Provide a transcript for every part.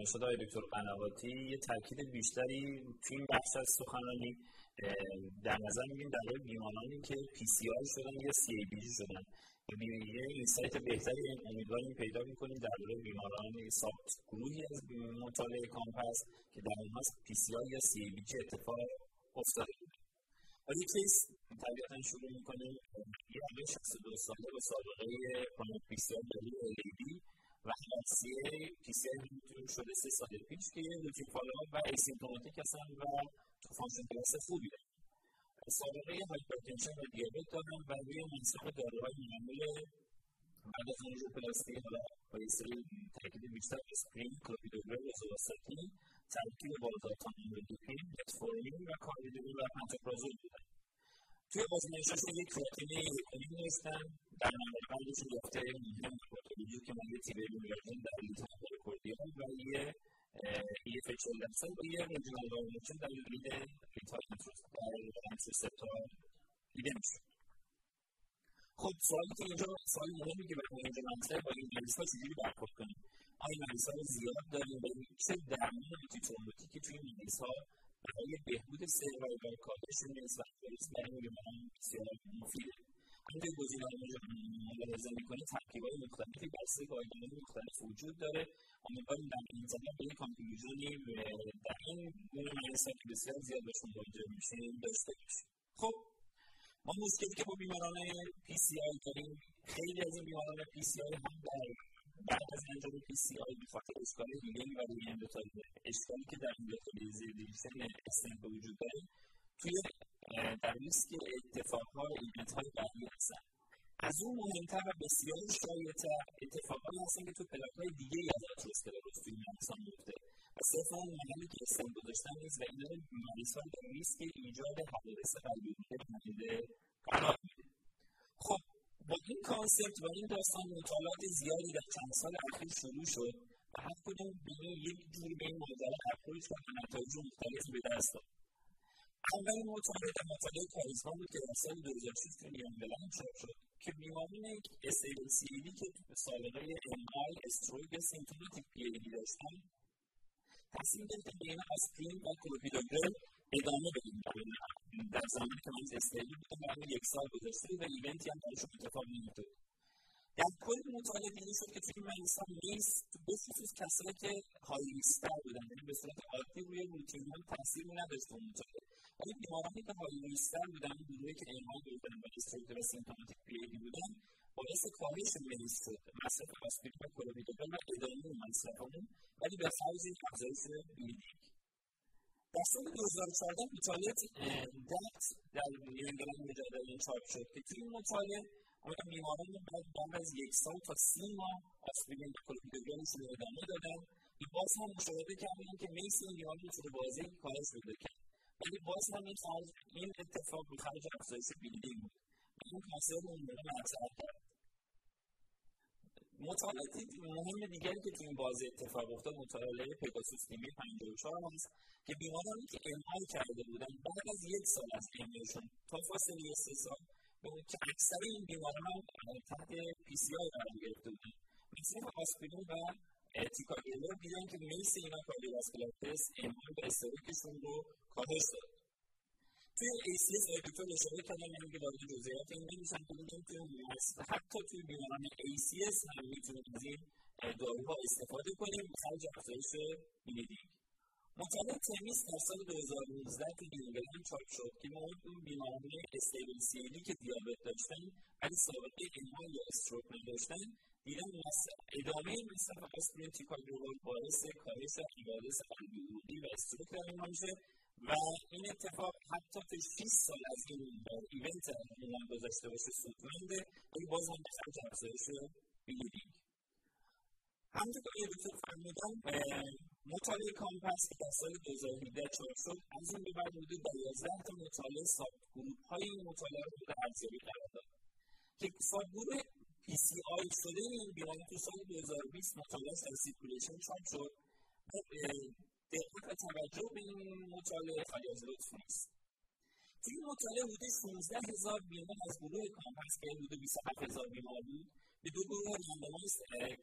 عرض های دکتر قنواتی یه تاکید بیشتری توی این بخش از سخنرانی در نظر می‌گیریم در بیمارانی که پی سی آی شدن یا سی ای بی شدن. یه insight بهتری امیدواریم پیدا می‌کنیم درباره بیماران sub گروهی از مطالعه COMPASS که در اونها پی سی آی یا سی ای بی اتفاق افتاده. ولی case طبیعتا شروع می‌کنیم. یه آقای 62 ساله با سابقه کنید پی سی آی داری و سی آی می‌تونیم شده سه سال پیش که یه روتین فالوآپ و ایسیمپتوماتیک هستن و فانکشن کلاس خوبی دارن سابقه هایپرتنشن و دیابت دارن و روی مصرف داروهای معمول بعد از آنژیوپلاستی حالا با یه سری تاکید بیشتر اسپرین کلوپیدوگرل و زوستاتین ترکیب بالزاتان دوپین متفورمین و کاردیدول و پنتوپرازول بودن توی آزمایشاشون یک کراتین یکونیم داشتن در نمایشگاهشون یافته مهم پاتولوژی که ما یه تیبه در لیتان پریکوردیوم و یه فکر درصد با یه رژیمال وارموشن در لید ریتال انتروسپتور دیده میشه. خب سوالی که اینجا سوال مهمی که برای اینجا مطرحه با این مریض ها چجوری برخورد کنیم؟ آیا مریض ها زیاد داریم؟ و چه درمان آنتیترومبوتیکی توی مریض ها برای بهبود survival کارشون نسبت برای این بیماران بسیار مفیده. اینجا گزینه‌های ملاحظه می‌کنید ترکیب‌های مختلفی بر سه guideline مختلف وجود داره. امیدواریم در این زمینه به یک conclusion ی در این گونه مریض‌ها که بسیار زیاد بهشون مواجه میشیم داشته باشیم. خب ما مشکلی که با بیماران PCI داریم خیلی از این بیماران PCI هم در بعد از انجام PCI به خاطر اشکال region و روی endothelium اشکالی که در endothelium استن به وجود داره توی در ریسک اتفاقها و event های بعدی هستن از اون مهمتر و بسیار شایعتر اتفاقهایی هستن که تو پلاکهای دیگه ای از آتروسکلروز توی مریضان میفته و صرف اون محلی که استن گذاشتن نیست و اینا رو مریضها در ریسک ایجاد حوادث قلبی پنهیده قرار خب با این concept و این داستان مطالعات زیادی در چند سال اخیر شروع شد و هر کدوم به یک جور به این ماجرا approach و نتایج مختلف به دست داد. اولین مطالعه در مطالعه CHARISMA بود که در سال 2006 توی New England چاپ شد که بیماران سی که سابقه MI، stroke یا symptomatic PAD داشتن تصمیم به این آسپرین و کلوپیدوگرل ادامه بدیم. در زمانی که مریض stable بودن برای یک سال گذشته و event ی هم براشون اتفاق نمیافتاد در کل مطالعه دیده شد که توی مریضان نیست به خصوص کسایی که high risk تر بودن. یعنی به صورت عادی روی روتین ها تاثیری نداشته اون مطالعه ولی بیمارانی که high risk تر بودن گروهی که MI داشتن و stroke و symptomatic PAD بودن باعث کاهش MACE شد مصرف آسپرین و کلوپیدوگرل و ادامه مصرفمون ولی به خرج افزایش bleeding در سال 2014 مطالعه DAPT در New England مجددا چاپ شد که توی این مطالعه آیا بیماران بعد بعد از یک سال تا سی ماه آسپرین و کلوپیدوگرلشون رو ادامه دادن که باز هم مشاهده کردن که MACE این بیماری به واضحی کاهش پیدا کرد ولی باز هم این این اتفاق به خرج افزایش بود و این concern اون موقع مطرح کرد مطالعات مهم دیگری که تو این بازی اتفاق افتاد مطالعه PEGASUS TIMI 54 هست که بیمارانی که MI کرده بودن بعد از یک سال از MI شون تا فاصله سه سال که اکثر این بیماران تحت PCI قرار گرفته بودن مصرف آسپرین و تیکاگرلور دیدن که MACE اینا cardiovascular death، MI و stroke شون رو کاهش داد توی ACS آقای دکتر اشاره کردن من که وارد جزئیات این نمیشم که بگم توی حتی توی بیماران ACS هم می‌تونیم از این داروها استفاده کنیم خرج افزایش بلیدینگ مطالعه تمیز در سال 2019 که نیوگلند چاپ شد که ما اون بیماران استیبل سیلی که دیابت داشتن ولی سابقه ایما یا استروک نداشتن دیدن ادامه مصرف آسپرین تیکاگرول باعث کاهش حوادث قلبی عروقی و استروک در میشه و این اتفاق حتی تا 6 سال از این ایونت هم گذاشته باشه سودمنده ولی باز هم به خرج افزایش bleeding همونطور که دکتر فرمودن مطالعه COMPASS که در سال 2017 چاپ شد. از این به بعد حدود 12 تا مطالعه subgroup های این مطالعه رو مورد ارزیابی قرار داد که sub گروه PCI شده این بیماری تو سال 2020 مطالعه در Circulation چاپ شد. دقت و توجه به این مطالعه خالی از لطف نیست. توی این مطالعه حدود 16 هزار بیمار از گروه COMPASS که حدود 27 هزار بیمار بود به دو گروه randomize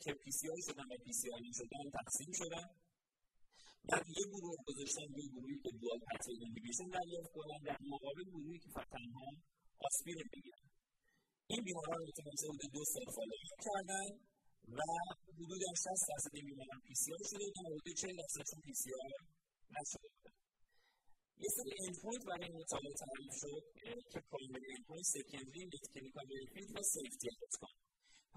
که PCI شدن و PCI شدن تقسیم شدن. بعد یه گروه گذاشتن یه گروهی که dual pathway inhibition دریافت کنن در مقابل گروهی که فقط تنها آسپیرین بگیرن این بیماران متوسط حدود دو سال follow-up کردن و حدود 60 درصد بیماران PCI شده بودن حدود 40 درصدشون PCI نشده بودن یه سری endpoint برای این مطالعه تعریف شد که primary endpoint، secondary، net clinical benefit و safety outcome،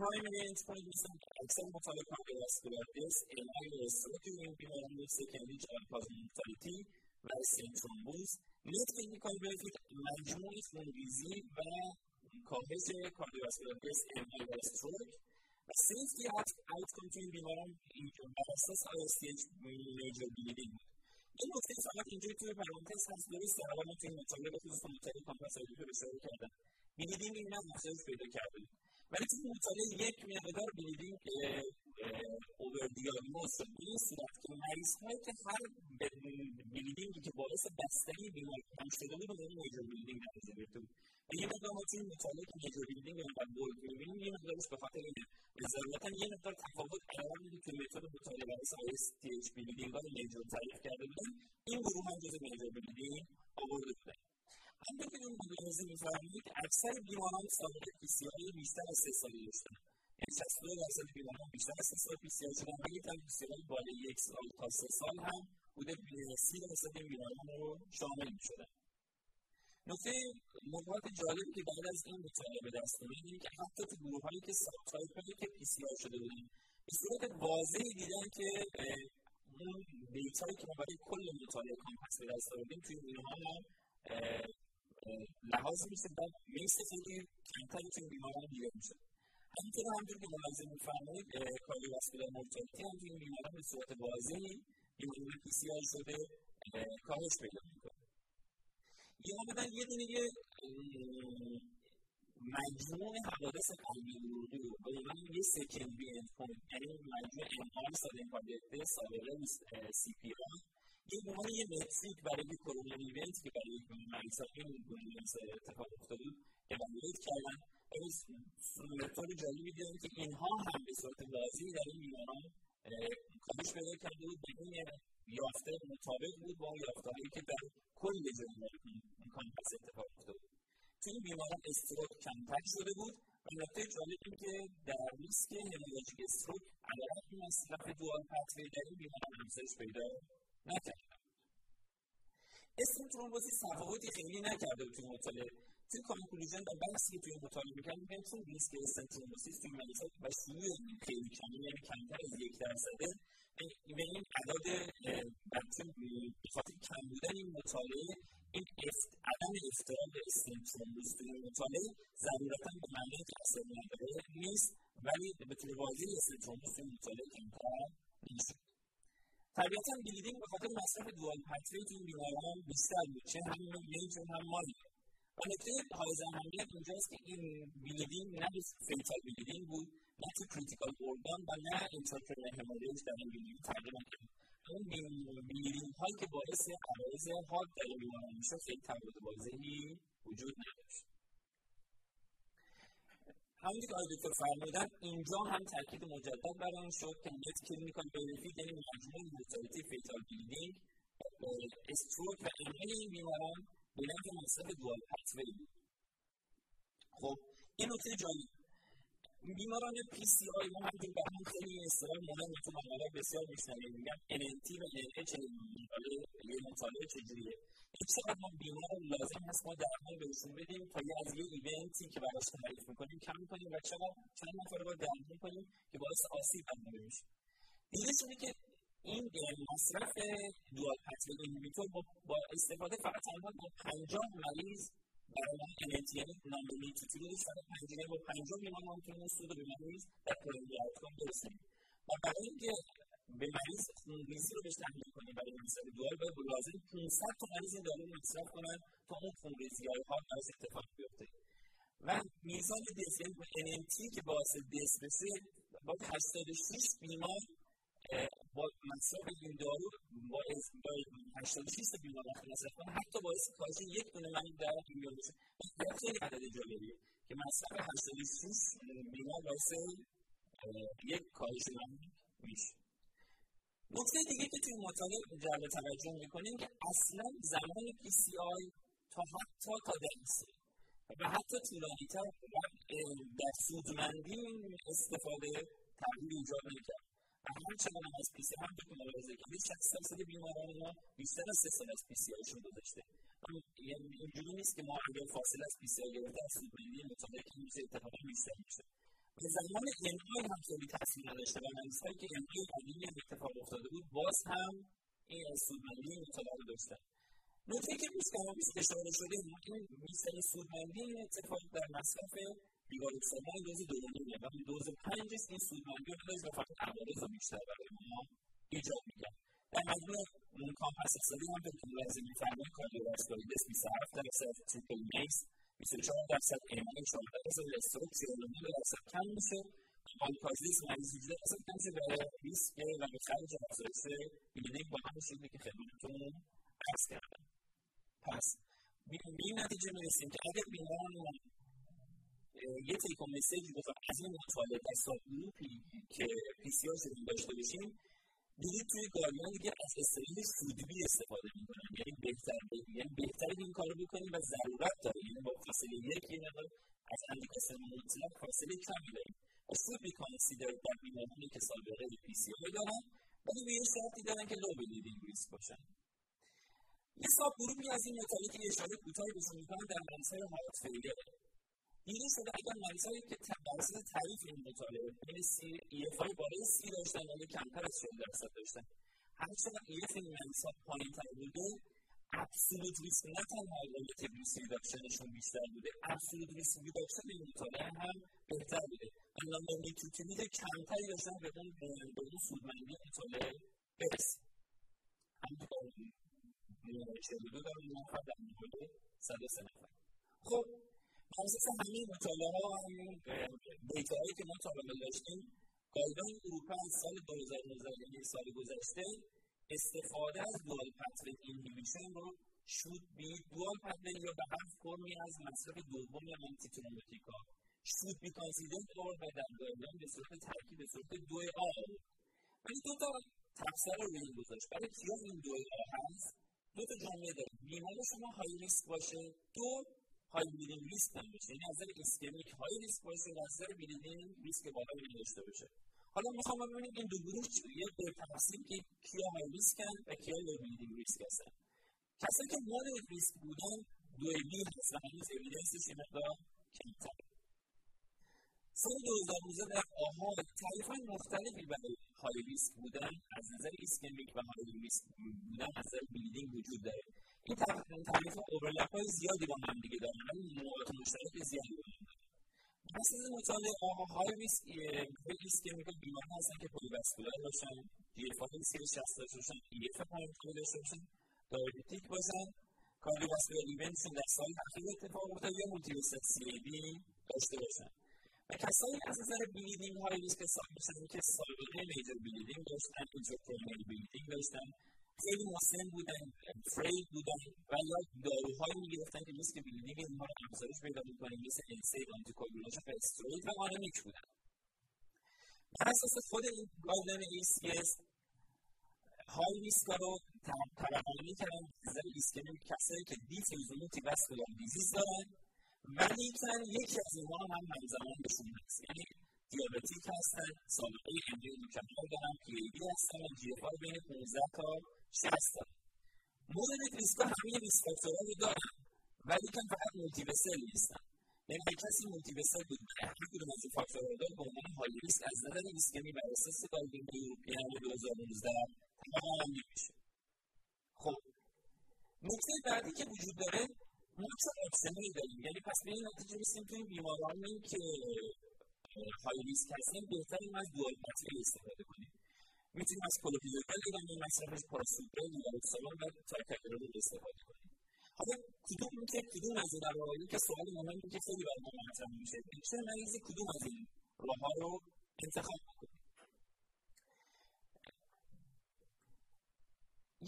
primary endpoint مثل اکثر مطالعه cardiovascular death، MI و stroke این بیماران بود secondary جان پلازما mortality و stent thrombosis، net clinical benefit مجموع خونریزی و کاهش cardiovascular death، MI و stroke و safety outcome تو این بیماران بر اساس ISTH major bleeding بود این نکته فقط اینجا توی پرانتز هست درسته حالا ما توی مطالعه خصوص مطالعه COMPASS رو اشاره کردم bleeding این هم افزایش پیدا کرده ولی توی مطالعه یک مقدار bleeding over diagnose شد به این صورت که مریض هایی که هر bleeding ی که باعث بستری بیمار کم شده بود اون major bleeding نتیجه گرفته بود. و یه مقدار ما توی مطالعه که major bleeding رو اینقدر bold می‌بینیم یه مقدارش به خاطر اینه. ضرورتا یه مقدار تفاوت قرار میده که method مطالعه بر اساس ISTH bleeding ها رو major تعریف کرده بودن. این گروه هم جز major bleeding آورده بودن. که این مقایسه میفرمایید اکثر بیماران سابقه PCI بیشتر از سه سالی داشتن یعنی 62 درصد بیماران بیشتر از سه سال PCI شدن و PCI بالای یک سال تا سه سال هم بوده سی درصد این بیماران رو شامل می‌شدن نکته نکات جالبی که بعد از این مطالعه به دست اینه که حتی تو گروه هایی که subtype هایی که PCI شده بودن به صورت واضحی دیدن که اون data یی که ما برای کل مطالعه COMPASS به دست آوردیم توی اینها هم لحاظ میشه و MACE خیلی کمتری توی بیماران دیده میشه همینطور همونطور که ملاحظه میفرمایید cardiovascular mortality هم این بیماران به صورت واضحی بیماران PCI شده کاهش پیدا می‌کنه. یا یه دونه یه مجموع حوادث قلبی عروقی رو به عنوان یه سکندری اندپوینت یعنی مجموع ام آر سادن کاردیاکته سابقه سی پی آر یه عنوان یه متریک برای یه کرونا ایونت که برای یک مریض این مریض اتفاق افتاده بود اوالویت کردن متد جالبی دیدن که اینها هم به صورت واضحی در این بیماران کاهش پیدا کرده بود این یافته مطابق بود با یافته هایی که در کل مجموعه COMPASS اتفاق افتاده. بود توی این بیماران stroke کمتر شده بود و نکته جالب این که در ریسک hemorrhagic stroke علیرغم مصرف dual pathway در این بیماران افزایش پیدا نکرده stent thrombosis تفاوتی خیلی نکرده بود توی مطالعه. توی conclusion و بحثی توی مطالعه می‌کردیم میگم چون ریسک stent thrombosis توی مریضات و شیوع خیلی کمی یعنی کمتر از یک درصده. به این اعداد بچه به کم بودن این مطالعه این عدم افتراق stent thrombosis توی مطالعه ضرورتا به معنی اثر نداره نیست ولی به طور واضحی stent thrombosis توی مطالعه کمتر نیست. طبیعتا bleeding به خاطر مصرف dual pathway تو این بیماران بیشتر بود. چه هم major و هم minor و نکته حائز اهمیت اینجاست که این bleeding نه fatal bleeding بود نه تو critical organ و نه intracranial hemorrhage در این bleeding تغییر نکرد. اون bleeding هایی که باعث عوارض حاد در بیماران میشه خیلی تفاوت واضحی وجود نداشت. همونی که آقای دکتر فرمودن اینجا هم تاکید مجدد بر آن شد که net clinical benefit یعنی مجموع mortality fatal bleeding stroke و MI این بیماران نفع مصرف dual pathway. خب این نکته جالب. بیماران PCI ما همینجور به هم خیلی اصطلاح مهم تو مقاله بسیار میشنویم میگن. NNT و NNH یه مطالعه چجوریه؟ این چقدر ما بیمار لازم هست ما درمان بهشون بدیم تا یه از یه event ی که براش تعریف می‌کنیم کم می‌کنیم و چقدر چند نفر باید درمان کنیم که باعث آسیب هم نمیشه دیگه اینه که این مصرف dual pathway inhibitor با استفاده فقط تنها با پنجاه مریض برای یعنی نامبلیتیتیود فقط پنجاه با پنجاه بیمار ما می‌تونیم سود به مریض در پرایمری آوتکام برسیم و برای اینکه به مریض خونریزی رو بهش تحمیل کنیم برای مصرف دوال باید لازم 500 تا مریض این دارو مصرف کنن تا اون خونریزی های ها براش اتفاق بیفته و میزان دس یعنی NNT که باعث دس بشه باید 86 بیمار با مصرف این دارو با 86 بیمار وقتی مصرف حتی باعث کاهش یک دونه مرگ در بیمار بشه خیلی عدد جالبیه که مصرف 86 بیمار باعث یک کاهش مرگ میشه. نکته دیگه که توی مطالعه جلب توجه می‌کنیم که اصلا زمان پی سی آی تا حتی تا دقیقه و حتی طولانی تر در سودمندی استفاده تغییر ایجاد نکرد هر چقدر از پی سی هم که ملاحظه کردید 60 درصد بیماران ما بیشتر از سه سال از پی سی آیشون گذاشته یعنی اینجوری نیست که ما اگر فاصله از پی سی آی گرفته از سودمندی مطالعه که میشه اتفاقا بیشتر میشه به زمان ام هم خیلی تاثیر نداشته و مریضهایی که آی قدیمی اتفاق افتاده بود باز هم این سودمندی مطالعه رو داشتن نکته که روز کما بیست اشاره شده این بیشتر سودمندی اتفاق در مصرف بیگاریکسابان دوز دومیه و دوز پنج این سودمندی رو نداشت و فقط عوارض رو بیشتر برای ما ایجاد می‌کرد در مجموع کامپس اقتصادی هم به لازم میفرمایید کاردیوواسکولاریتس 27 درصد تریپل میکس 24 درصد ایمان 4 درصد استروک 39 درصد کم میشه. آلکازیس مریض 18 درصد کم میشه به ریسک و به خرج افزایش بیلینگ با همون شکلی که خدمتتون عرض پس به این نتیجه می‌رسیم که اگر بیماران یه take home message ی بخواد از این subgroup ی که PCI شدیم داشته باشیم دیگه توی guideline دیگه از استراتژی should be استفاده می‌کنن. یعنی بهتر یعنی بهتر این کارو بکنیم و ضرورت داره. یعنی با فاصله یک یه مقدار از اندیکاسیون مطلق فاصله کمی داریم. و should be consider در بیمارانی که سابقه PCI دارن ولی به یه شرطی دارن که low bleeding risk باشن. یه subgroup ی از این مطالعه که اشاره کوتاهی بهشون می‌کنن در مریضهای heart failure دیده شده اگر مریضهایی که توسط تعریف این مطالعه بین سی EF های بالای سی داشتن ولی کمتر از 40 درصد داشتن. هر چقدر EF این مریضها پایینتر بوده absolute risk نه تنها relative risk reduction شون بیشتر بوده absolute risk reduction این مطالعه هم بهتر بوده. اما number needed to treat کمتری داشتن به اون به اون سودمندی مطالعه برسیم همینطور 42 در نفر در مورد 103 نفر. خب بر اساس همین مطالعه ها همین data هایی که ما تا به داشتیم guideline اروپا از سال 2019 یعنی سال گذشته استفاده از dual pathway inhibition رو should be dual pathway یا به هر فرمی از مصرف دوم antithrombotic ا شود بی کانسیدر اور و در گایدلاین به صورت ترکیب به صورت دو آ ولی دو تا تفسیر رو این گذاشت برای کیا این دو هست دو تا جمله داره بیمار شما های ریسک باشه. دو های بیلینگ ریسک هم باشه یعنی نظر اسکمیک های ریسک باشه نظر بیلینگ ریسک بالا داشته باشه حالا می‌خوام ببینیم این دو گروه یه به تفصیل که کیا های ریسکن و کیا لو بیلینگ ریسک هستن. کسایی که مودریت ریسک بودن دو B هست و هنوز evidence ش یه مقدار کمتر. سال 2019 در AHA تعریف های مختلفی برای high risk بودن از نظر ischemic و high risk بودن از نظر bleeding وجود داره. این تعریف ها overlap های زیادی با هم دیگه دارن ولی نکات مشترک زیادی با هم پس از مطالعه AHA high risk های ischemic بیمار هستن که polyvascular باشن جی اف های سی شست داشته باشن EF پایین داشته باشن diabetic باشن. cardiovascular event شون در سال اخیر اتفاق افتاد یا multiple CAD داشته باشن. و کسایی از نظر bleeding high risk حساب میشن که سابقه major bleeding داشتن intracranial bleeding داشتن. خیلی مسن بودن frail بودن و یا داروهایی می‌گرفتن که ریسک bleeding اینها رو افزایش پیدا می‌کنه مثل NSAID anticoagulation و استروید و anemic بودن. بر اساس خود این guideline ESC high risk رو طبقه‌بندی کردن نظر ایسکمی کسایی که diffuse multivascular disease دارن ولی کن یکی از اینها هم همزمان بهشون هست یعنی diabetic هستن سابقه امری مکمل دارن پی ای هستن و GFR بین 15 تا 60 دارن moderate risk ها همه risk factor ها رو دارن ولی کن فقط multivessel نیستن. یعنی اگه کسی multivessel بود. هر کدوم از این فاکتورها داره به عنوان high risk از نظر ایسکمی بر اساس guideline European 2019 تمام میشه. خب نکته بعدی که وجود داره چه اکسنری داریم. یعنی پس به این نتیجه رسیم توی بیمارانی که های ریسک هستن بهتر از دوال استفاده کنیم. می‌تونیم از کلوپیدوگل ایرانی مصرفش پاراسوپرل یا اکسالون و ترکاگرول استفاده کنیم حالا کدوم که کدوم از این روایی که سوال مهمی که خیلی برای ما مطرح میشه. بیشتر مریض کدوم از این راهها رو انتخاب کنیم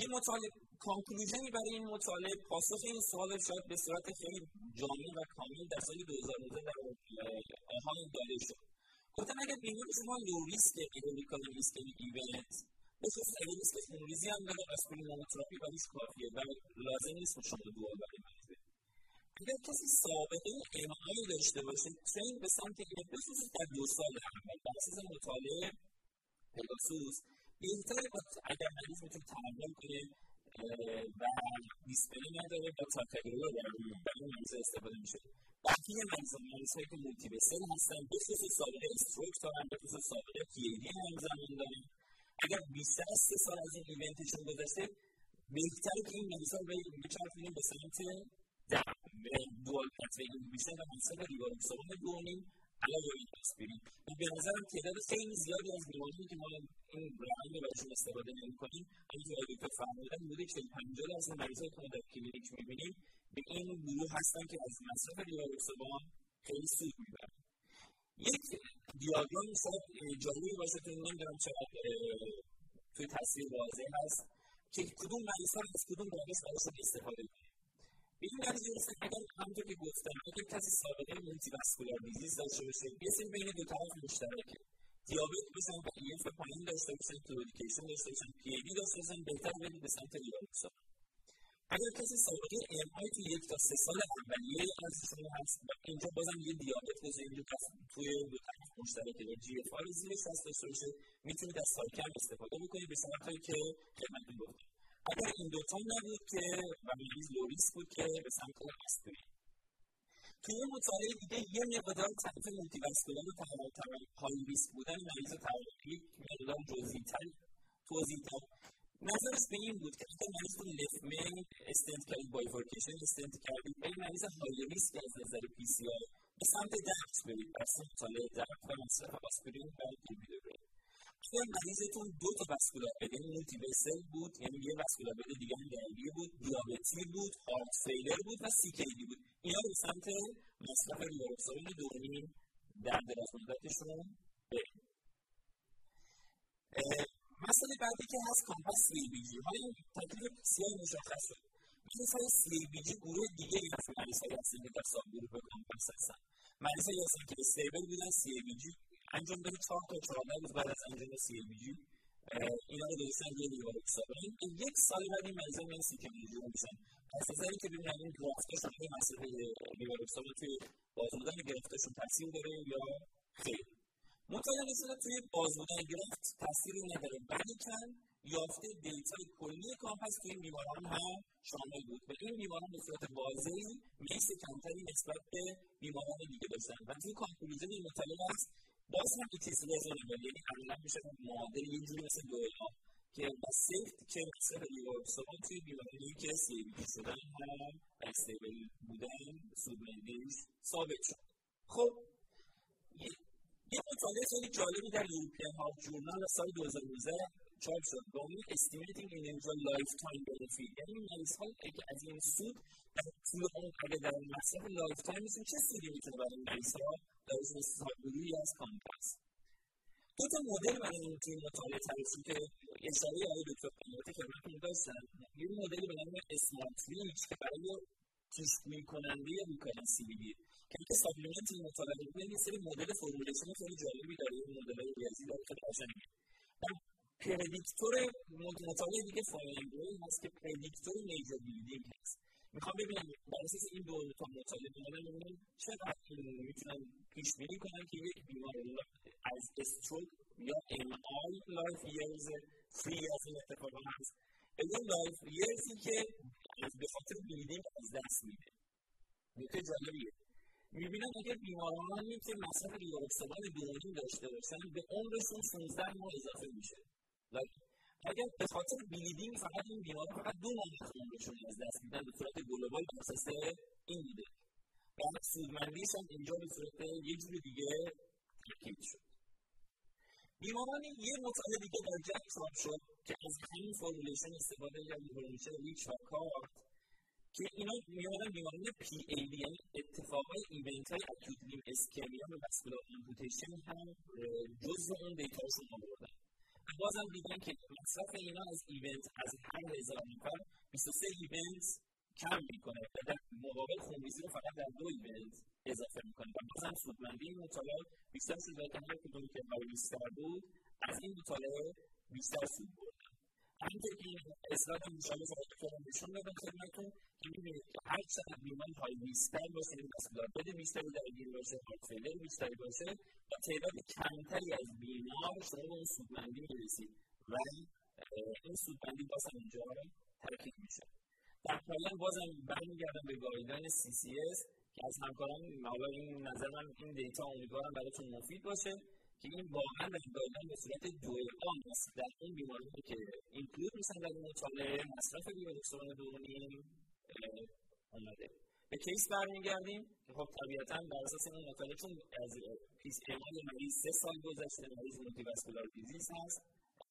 یه مطالعه کانکلوژنی برای این مطالعه پاسخ این سوال شاید به صورت خیلی جامع و کامل در سال 2019 در آهان داده شد. گفتن اگر بیمار شما لو ریسک ایرولیکال ریسک ایونت بخصوص اگه نیست که خونریزی هم داره آسپرین مونوتراپی ولیش کافیه و لازم نیست که شما دو برای مریض اگر کسی سابقه MI داشته باشه برید به سمت این بخصوص در دو سال اول بر اساس مطالعه پگاسوس بهتره اگر مریض می‌تونه تحمل کنه و dyspnea نداره با تیکاگرلور برای مریض استفاده میشه بقیه مریضهایی که multivessel هستن بخصوص سابقه stroke دارن بخصوص سابقه پی ای همزمان دارن اگر بیشتر از سه سال از این event شون گذشته بهتره که این مریضا رو بچرخونیم به سمت دوال پتوی اینهیبیشن و مصرف ریواروکسابان دونیم علاوه این آسپرین و به نظرم تعداد خیلی زیادی از بیمارانی که ما این روند رو براشون استفاده نمی‌کنیم همینطور آقای دکتر فرمودن حدود چهل پنجاه درصد مریضایی که ما در کلینیک می‌بینیم به این گروه هستن که از مصرف ریواروکسابان خیلی سود می‌برن. یک دیاگرام شاید جالبی باشه که نمی‌دونم چقدر توی تصویر واضح هست که کدوم مریض از کدوم روش براشون استفاده کنیم این نتیجه رسیدن اگر همونطور که گفتم اگر کسی سابقه multivascular disease داشته باشه. یه سری بین دو طرف مشترکه. دیابت باشن و EF پایین داشته باشن claudication داشته باشن پی ای دی داشته باشن بهتر برید به سمت ریواروکسابان اگر کسی سابقه MI تو یک تا سه سال اولیه از شما هست و اینجا بازم یه دیابت بزنید دو توی دو طرف مشترکه. یا GFR زیر شصت داشته باشه. می‌تونید از سالکم استفاده بکنید به صورت که خدمتتون گفتم. اگر این دوتا نبود که و مریض لوریس بود که به سمت آسپرین توی یه مطالعه دیگه یه مقدار تعریف مولتی واسکولار و های ریسک بودن مریض تحولی مقدار جزئی‌تر توضیح‌تر. نظرش به این بود که اگر مریض رو لفمه استنت کردید بایفورکیشن استنت کردید به مریض های ریسک از نظر پی سی آر به سمت درد برید بر مطالعه درد و مصرف آسپرین و اگر مریضتون دو تا واسکولار بده مولتی وسل بود یعنی یه واسکولار بده دیگه هم درگیر بود دیابتی بود هارت فیلر بود و سی دی بود. اینا به سمت مصرف ریواروکسابین دورنیم در دراز مدتشون بریم. مسئله بعدی که هست کامپاس سی بی جی های تکلیف بسیار مشخص شد. سی بی جی گروه دیگه ای از مریض های هستن که در ساب گروه کامپاس هستن. مریض هایی هستن که استیبل بودن سی بی جی انجام بده چهار تا روز بعد از انجام سی بی جی اینا رو درستن یه لیواروکسابین یک سال بعد این مریضا میان سی کمیجی میشن پس از اینکه ببینن این گرافتاشون این مسئله لیواروکسابین توی بازموندن گرفتاشون تاثیر داره یا خیر. مطالعه نشده توی بازبودن گرفت تاثیری نداره. ولیکن یافته دیتای کلی کامپس توی این بیماران هم شامل بود. و این بیماران به صورت واضحی میس کمتری نسبت به بیماران دیگه داشتن. و توی کانکلوژن این مطالعه هست باز هم ایتیز رزونبل یعنی عملا میشه معادل یه جوری مثل دوئلا که با سیفت که مثل ریورسابان توی بیمارانی که سیبی شدن هم استیبل بودن سودمندیش ثابت شد. خب یه مطالعه خیلی جالبی در European Heart Journal سال 2019 چاپ شد. با عنوان estimating individual lifetime benefit یعنی مریض ها که از این سود در طول اون اگه در مصرف lifetime چه سودی می‌تونه برای مریض ها در گروهی از COMPASS دو تا مدل برای این توی مطالعه تعریف که اشاره آقای دکتر قناتی خدمتتون داشتن. یه مدلی به نام SMART-REACH که برای پیشگویی کننده recurrency بگیر که اینکه سابلیمنت این مطالعه می‌کنه یه سری مدل فرمولیشن خیلی جالبی داره. این مدل ریاضی داره خیلی قشنگه. پردیکتور مطالعه دیگه فاینگوی هست که پردیکتور میجر بیلدینگ هست. می‌خوام ببینم بر اساس این دو تا مطالعه اومدن ببینم چقدر می‌تونن پیش بینی کنن که یک بیمار از استروک یا ام آی لایف ایرز فری از این اتفاق هست. یا لایف ایرزی که به خاطر بیلدینگ از دست میده. نکته جالبیه. می‌بینن اگر بیمارانی که مصرف ریاکسابان دورانی داشته باشن به عمرشون 16 ماه اضافه میشه. اگر به خاطر بلیدینگ فقط این بیمار فقط دو ماه از عمرشون از دست میدن به صورت گلوبال بر این بوده بعد سودمندیش هم اینجا به صورت یه جور دیگه ترکیب شد بیماران یه مطالعه دیگه در جک چاپ شد که از همین formulation استفاده کردن formulation REACH و کارت که اینا میادن بیماران پی ای دی یعنی اتفاقای event های acute limb ischemia و vascular amputation هم جزء اون data شون آوردن بازم دیدن که مصرف اینا از event از هر هزار نفر 23 event کم می‌کنه و در مقابل خونریزی رو فقط در دو event اضافه می‌کنه. و بازم سودمندی این مطالعه بیشتر شد که هر کدوم که بیشتر بود از این مطالعه بیشتر سود بردن همینطور که این اصلاحات مشابه صحبت کردم نشون دادم خدمتتون که هر چقدر بیمار های بیشتر باشه مسئولات بده بیشتری درگیر باشه هارت بیشتری باشه و تعداد کمتری از بیمار شما به اون سودمندی می‌رسید ولی این سودمندی هم اینجا ترکیب میشه. در پایان بازم برمیگردم به گایدلاین CCS که از همکاران حالا این نظر من این دیتا امیدوارم براتون مفید باشه. که این واقعا گایدلاین به صورت دوئان است در این بیماری که اینکلود میشن در این مطالعه مصرف بیولوکسون دونیم اومده. به کیس برمیگردیم. که خب طبیعتا بر اساس این مطالعه چون از پیس اعمال مریض سه سال گذشته مریض مولتیواسکولار دیزیز هست.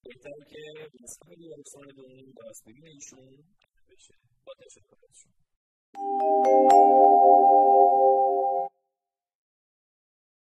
بهتره که مصرف بیولوکسون دونیم با آسپرین ایشون بشه با تشکر